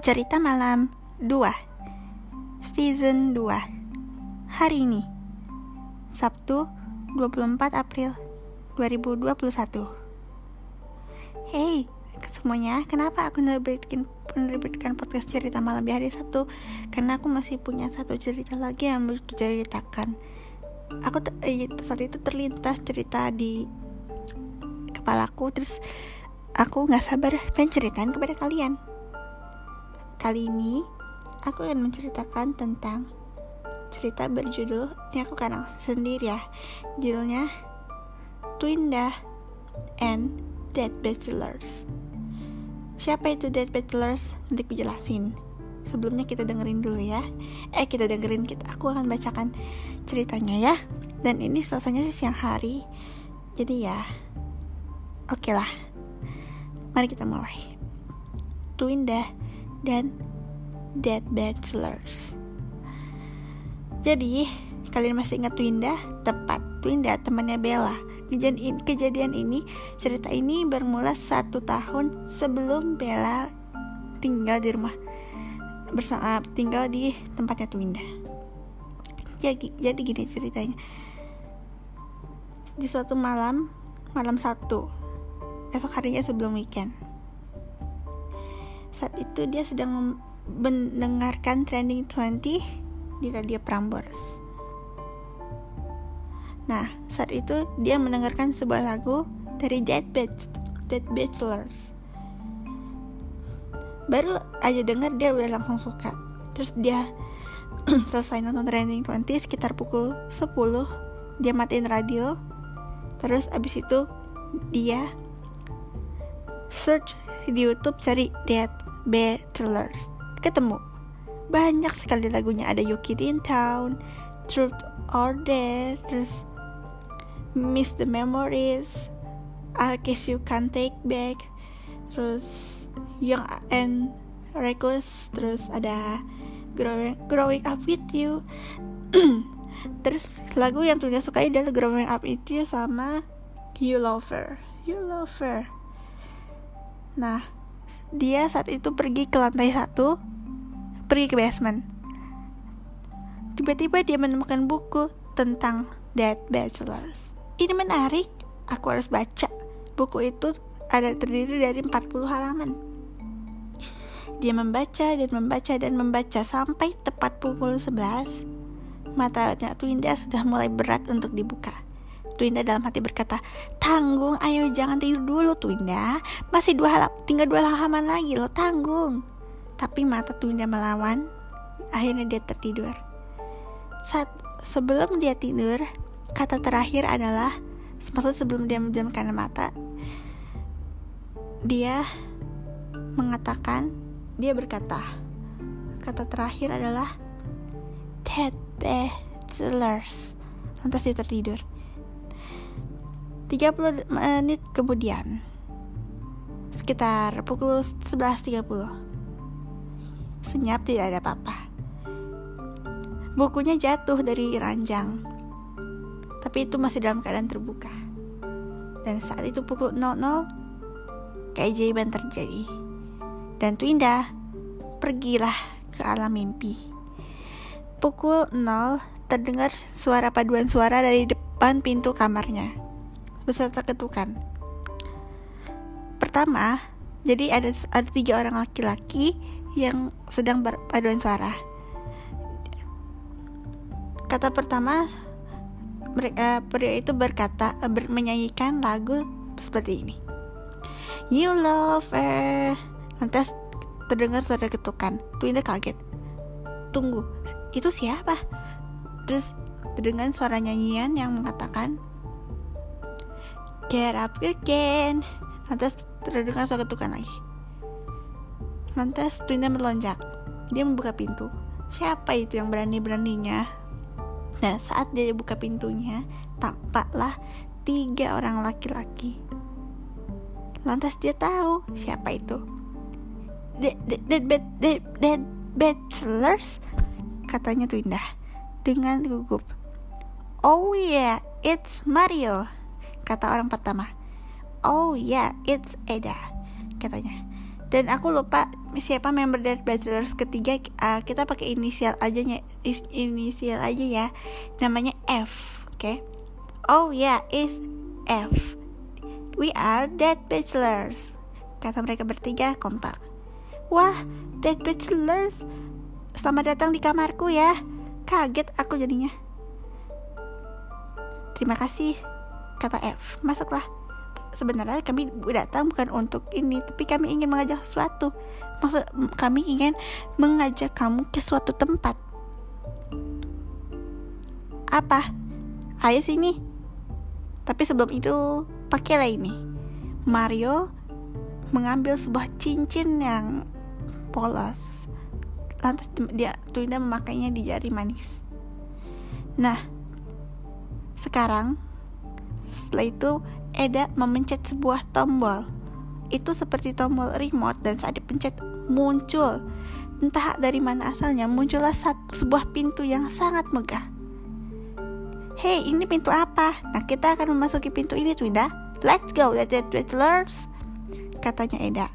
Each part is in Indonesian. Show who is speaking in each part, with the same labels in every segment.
Speaker 1: Cerita Malam 2 Season 2 Hari ini. Sabtu 24 April 2021 Hey semuanya, kenapa aku menerbitkan, menerbitkan podcast cerita malam di hari Sabtu? Karena aku masih punya satu cerita lagi yang harus diceritakan. Aku eh, saat itu terlintas cerita di kepalaku Terus aku gak sabar pengen ceritain kepada kalian. Kali ini aku akan menceritakan tentang cerita berjudul ini aku karang sendiri ya. Judulnya Twinda and Dead Bachelors. Siapa itu Dead Bachelors? Nanti aku jelasin. Sebelumnya kita dengerin dulu ya. Eh kita dengerin kita. Aku akan bacakan ceritanya ya. Dan ini suasananya sih siang hari. Jadi ya, oke okay lah Mari kita mulai. Twinda dan Dead Bachelors. Jadi, kalian masih ingat Twinda? Tepat, Twinda temannya Bella. Kejadian, kejadian ini, cerita ini bermula satu tahun sebelum Bella tinggal di rumah bersama tinggal di tempatnya Twinda. Jadi, jadi gini ceritanya. Di suatu malam, malam satu, esok harinya sebelum weekend. Saat itu dia sedang mendengarkan trending 20 di radio Prambors. Nah, saat itu dia mendengarkan sebuah lagu dari Dead, Bach Dead Bachelors. Baru aja denger dia udah langsung suka. Terus dia selesai nonton trending 20 sekitar pukul 10 dia matiin radio terus abis itu dia search di YouTube cari Dead Bachelors. Ketemu. Banyak sekali lagunya. Ada Yuki in Town Truth or Dare terus Miss the Memories I Guess You Can Take Back terus Young and Reckless terus ada Growing, growing Up With You. Terus lagu yang tuh suka adalah Growing Up With You sama You Love Her You Love Her Nah, dia saat itu pergi ke lantai satu, pergi ke basement. Tiba-tiba dia menemukan buku tentang Dead Bachelors. Ini menarik, aku harus baca. Buku itu ada terdiri dari 40 halaman. Dia membaca dan membaca dan membaca sampai tepat pukul 11. Matanya Twinda sudah mulai berat untuk dibuka. Twinda dalam hati berkata, tanggung, ayo jangan tidur dulu Twinda. Masih dua hal, tinggal dua halaman lagi lo tanggung. Tapi mata Twinda melawan, akhirnya dia tertidur. Saat sebelum dia tidur, kata terakhir adalah, maksud sebelum dia menjamkan mata, dia mengatakan, dia berkata, kata terakhir adalah, Dead Bachelors. Lantas dia tertidur. 30 menit kemudian. Sekitar pukul 11.30 senyap tidak ada apa-apa. Bukunya jatuh dari ranjang tapi itu masih dalam keadaan terbuka. Dan saat itu pukul 00 keajaiban terjadi. Dan Twinda pergilah ke alam mimpi. Pukul 0 terdengar suara paduan suara dari depan pintu kamarnya beserta ketukan. Pertama, jadi ada ada tiga orang laki-laki yang sedang berpaduan suara. Kata pertama, mereka pria itu berkata ber, menyanyikan lagu seperti ini. You love her. Lantas terdengar suara ketukan. Twinda kaget. Tunggu, itu siapa? Terus terdengar suara nyanyian yang mengatakan Get up again. Lantas terdengar suara ketukan lagi. Lantas Twinda melonjak. Dia membuka pintu. Siapa itu yang berani-beraninya? Nah, saat dia buka pintunya, tampaklah tiga orang laki-laki. Lantas dia tahu siapa itu. Dead, dead, dead, dead, dead bachelors? Katanya Twinda dengan gugup. Oh yeah, it's Mario kata orang pertama. Oh ya, yeah, it's Eda, katanya. dan aku lupa siapa member dari Bachelors ketiga uh, kita pakai inisial aja nya inisial aja ya namanya F oke okay? oh ya yeah, is F we are Dead Bachelors kata mereka bertiga kompak wah Dead Bachelors selamat datang di kamarku ya kaget aku jadinya terima kasih kata F masuklah. Sebenarnya kami datang bukan untuk ini tapi kami ingin mengajak sesuatu. Maksud kami ingin mengajak kamu ke suatu tempat. Apa? Ayo sini. Tapi sebelum itu pakailah ini. Mario mengambil sebuah cincin yang polos. Lantas dia Tunda memakainya di jari manis. Nah sekarang setelah itu Eda memencet sebuah tombol. Itu seperti tombol remote dan saat dipencet muncul. Entah dari mana asalnya muncullah satu sebuah pintu yang sangat megah. Hei, ini pintu apa? Nah, kita akan memasuki pintu ini, Twinda. Let's go, let's get learns. Katanya Eda.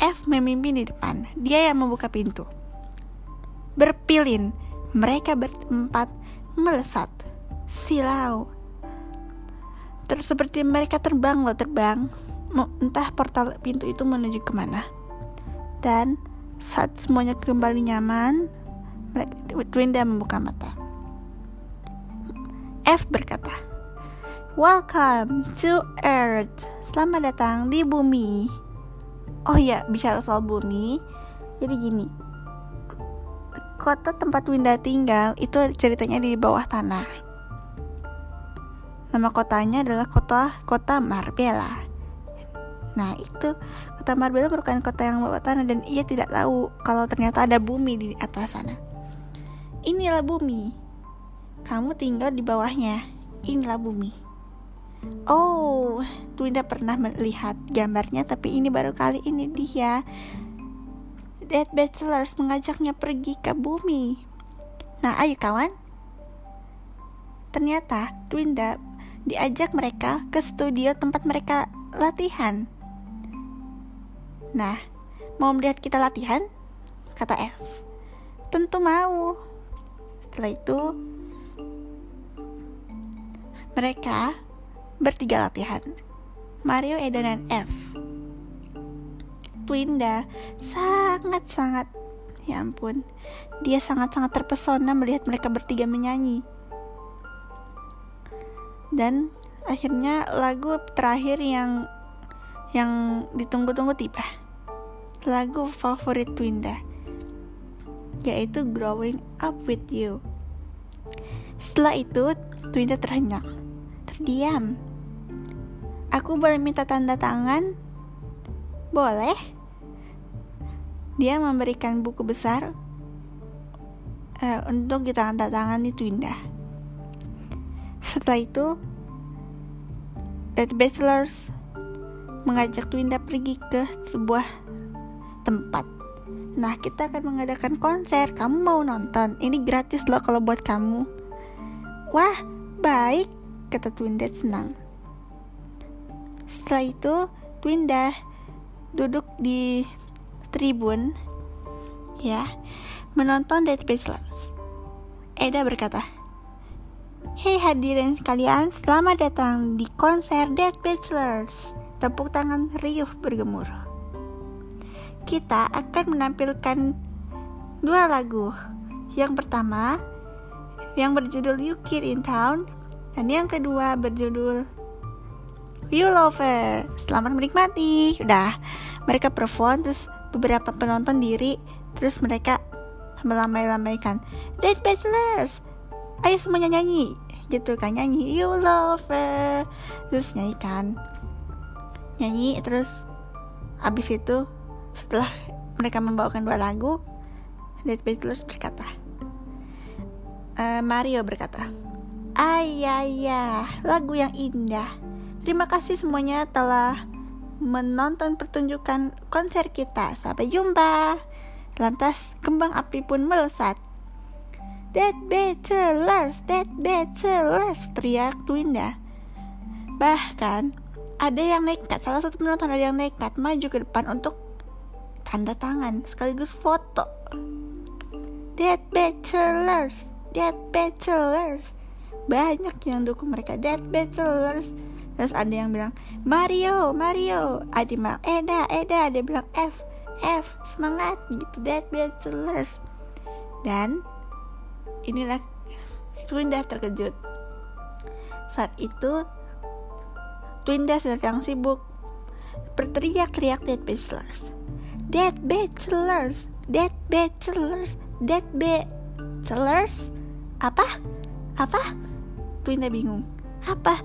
Speaker 1: F memimpin di depan. Dia yang membuka pintu. Berpilin, mereka berempat melesat. Silau ter seperti mereka terbang loh terbang. Entah portal pintu itu menuju ke mana. Dan saat semuanya kembali nyaman Twinda membuka mata. F berkata Welcome to Earth. Selamat datang di bumi. Oh ya, bicara soal bumi. Jadi gini Kota tempat Winda tinggal Itu ceritanya di bawah tanah Nama kotanya adalah kota kota Marbella. Nah itu kota Marbella merupakan kota yang bawah tanah dan ia tidak tahu kalau ternyata ada bumi di atas sana. Inilah bumi. Kamu tinggal di bawahnya. Inilah bumi. Oh, Twinda pernah melihat gambarnya tapi ini baru kali ini dia. Dead Bachelors mengajaknya pergi ke bumi. Nah, ayo kawan. Ternyata Twinda diajak mereka ke studio tempat mereka latihan. Nah, mau melihat kita latihan? Kata F. Tentu mau. Setelah itu, mereka bertiga latihan. Mario, Eda, dan F. Twinda sangat-sangat, ya ampun, dia sangat-sangat terpesona melihat mereka bertiga menyanyi dan akhirnya lagu terakhir yang yang ditunggu-tunggu tiba. Lagu favorit Twinda yaitu Growing Up With You. Setelah itu Twinda terhenyak terdiam. Aku boleh minta tanda tangan? Boleh. Dia memberikan buku besar uh, untuk ditanda tangan di Twinda setelah itu, Dead Bachelors mengajak Twinda pergi ke sebuah tempat. Nah, kita akan mengadakan konser. Kamu mau nonton? Ini gratis loh kalau buat kamu. Wah, baik, kata Twinda senang. Setelah itu, Twinda duduk di tribun ya, menonton Dead Bachelors. Eda berkata, Hey hadirin sekalian, selamat datang di konser Dead Bachelors. Tepuk tangan riuh bergemur. Kita akan menampilkan dua lagu. Yang pertama, yang berjudul You Kid in Town, dan yang kedua berjudul You Lover. Selamat menikmati. Udah, mereka perform terus beberapa penonton diri, terus mereka melambai-lambaikan Dead Bachelors. Ayo semuanya nyanyi gitu kan nyanyi you love her terus nyanyi kan nyanyi terus abis itu setelah mereka membawakan dua lagu Dead Beatles berkata uh, Mario berkata Ayah, lagu yang indah. Terima kasih semuanya telah menonton pertunjukan konser kita. Sampai jumpa. Lantas kembang api pun melesat. Dead Bachelors, Dead Bachelors, teriak Twinda. Bahkan, ada yang nekat salah satu penonton ada yang nekat maju ke depan untuk tanda tangan sekaligus foto. Dead Bachelors Dead Bachelors banyak yang dukung mereka. Dead Bachelors terus ada yang bilang Mario Mario. Ada yang bilang Eda Eda. Ada bilang F F semangat. Gitu. Dead Bachelors dan inilah Twinda terkejut. Saat itu Twinda sedang sibuk berteriak-teriak Dead Bachelors. Dead Bachelors Dead Bachelors Dead Bachelors? Apa? Apa? Twinda bingung. Apa?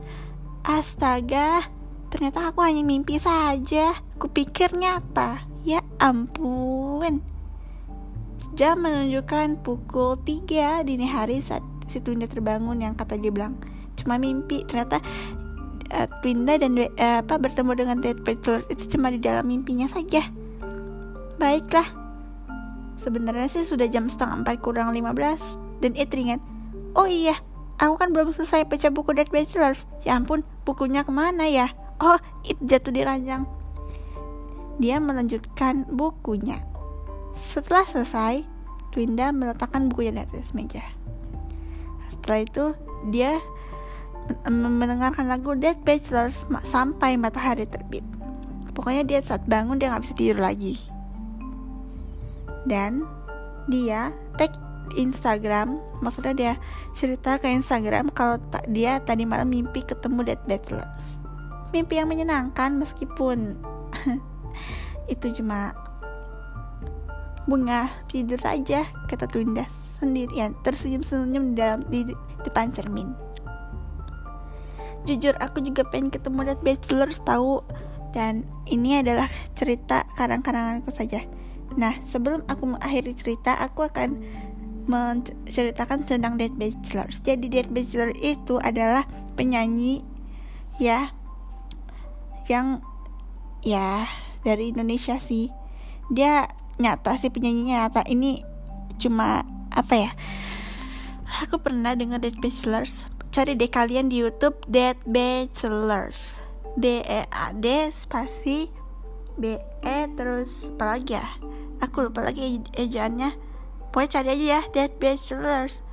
Speaker 1: Astaga ternyata aku hanya mimpi saja. Kupikir nyata. Ya ampun jam menunjukkan pukul 3 dini hari saat si Twinda terbangun yang kata dia bilang cuma mimpi. Ternyata uh, Twinda dan uh, apa bertemu dengan Dead Bachelor itu cuma di dalam mimpinya saja. Baiklah. Sebenarnya sih sudah jam setengah empat kurang 15 dan itu teringat oh iya aku kan belum selesai baca buku Dead Bachelors. Ya ampun bukunya ke mana ya? Oh itu jatuh di ranjang. Dia melanjutkan bukunya setelah selesai, Twinda meletakkan bukunya di atas meja. Setelah itu, dia mendengarkan lagu Dead Bachelors sampai matahari terbit. Pokoknya dia saat bangun dia nggak bisa tidur lagi. Dan dia tag Instagram, maksudnya dia cerita ke Instagram kalau dia tadi malam mimpi ketemu Dead Bachelors. Mimpi yang menyenangkan meskipun itu cuma bunga tidur saja kata Twinda sendirian tersenyum-senyum dalam di depan cermin. Jujur aku juga pengen ketemu Dead Bachelors tahu? Dan ini adalah cerita karang-karanganku saja. Nah sebelum aku mengakhiri cerita aku akan menceritakan tentang Dead Bachelors. Jadi Dead Bachelor itu adalah penyanyi ya yang ya dari Indonesia sih. Dia nyata sih penyanyinya nyata. Ini cuma apa ya aku pernah dengar Dead Bachelors cari deh kalian di YouTube Dead Bachelors D E A D spasi B E terus apa lagi ya? Aku lupa lagi ejaannya. Pokoknya cari aja ya Dead Bachelors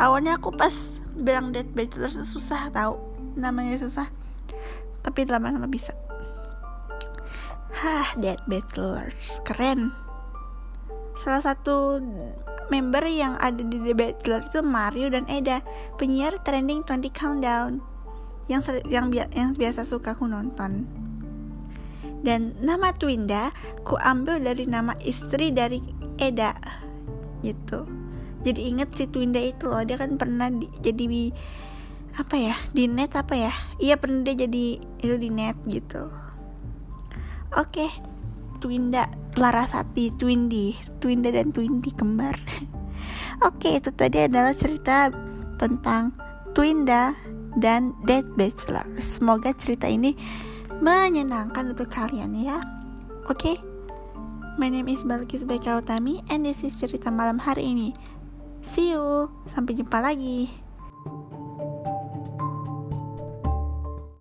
Speaker 1: awalnya aku pas bilang Dead Bachelors susah tahu namanya susah tapi lama-lama bisa. Hah, Dead Bachelors keren Salah satu member yang ada di The Bachelor itu Mario dan Eda, penyiar trending 20 Countdown yang yang, yang biasa suka aku nonton. Dan nama Twinda ku ambil dari nama istri dari Eda gitu. Jadi inget si Twinda itu loh, dia kan pernah di, jadi apa ya di net apa ya? Iya pernah dia jadi itu di net gitu. Oke, okay. Twinda Larasati Twindy Twinda dan Twindy kembar. Oke itu tadi adalah cerita tentang Twinda dan Dead Bachelor. Semoga cerita ini menyenangkan untuk kalian ya. Oke My name is Balkis Beka And this is cerita malam hari ini. See you Sampai jumpa lagi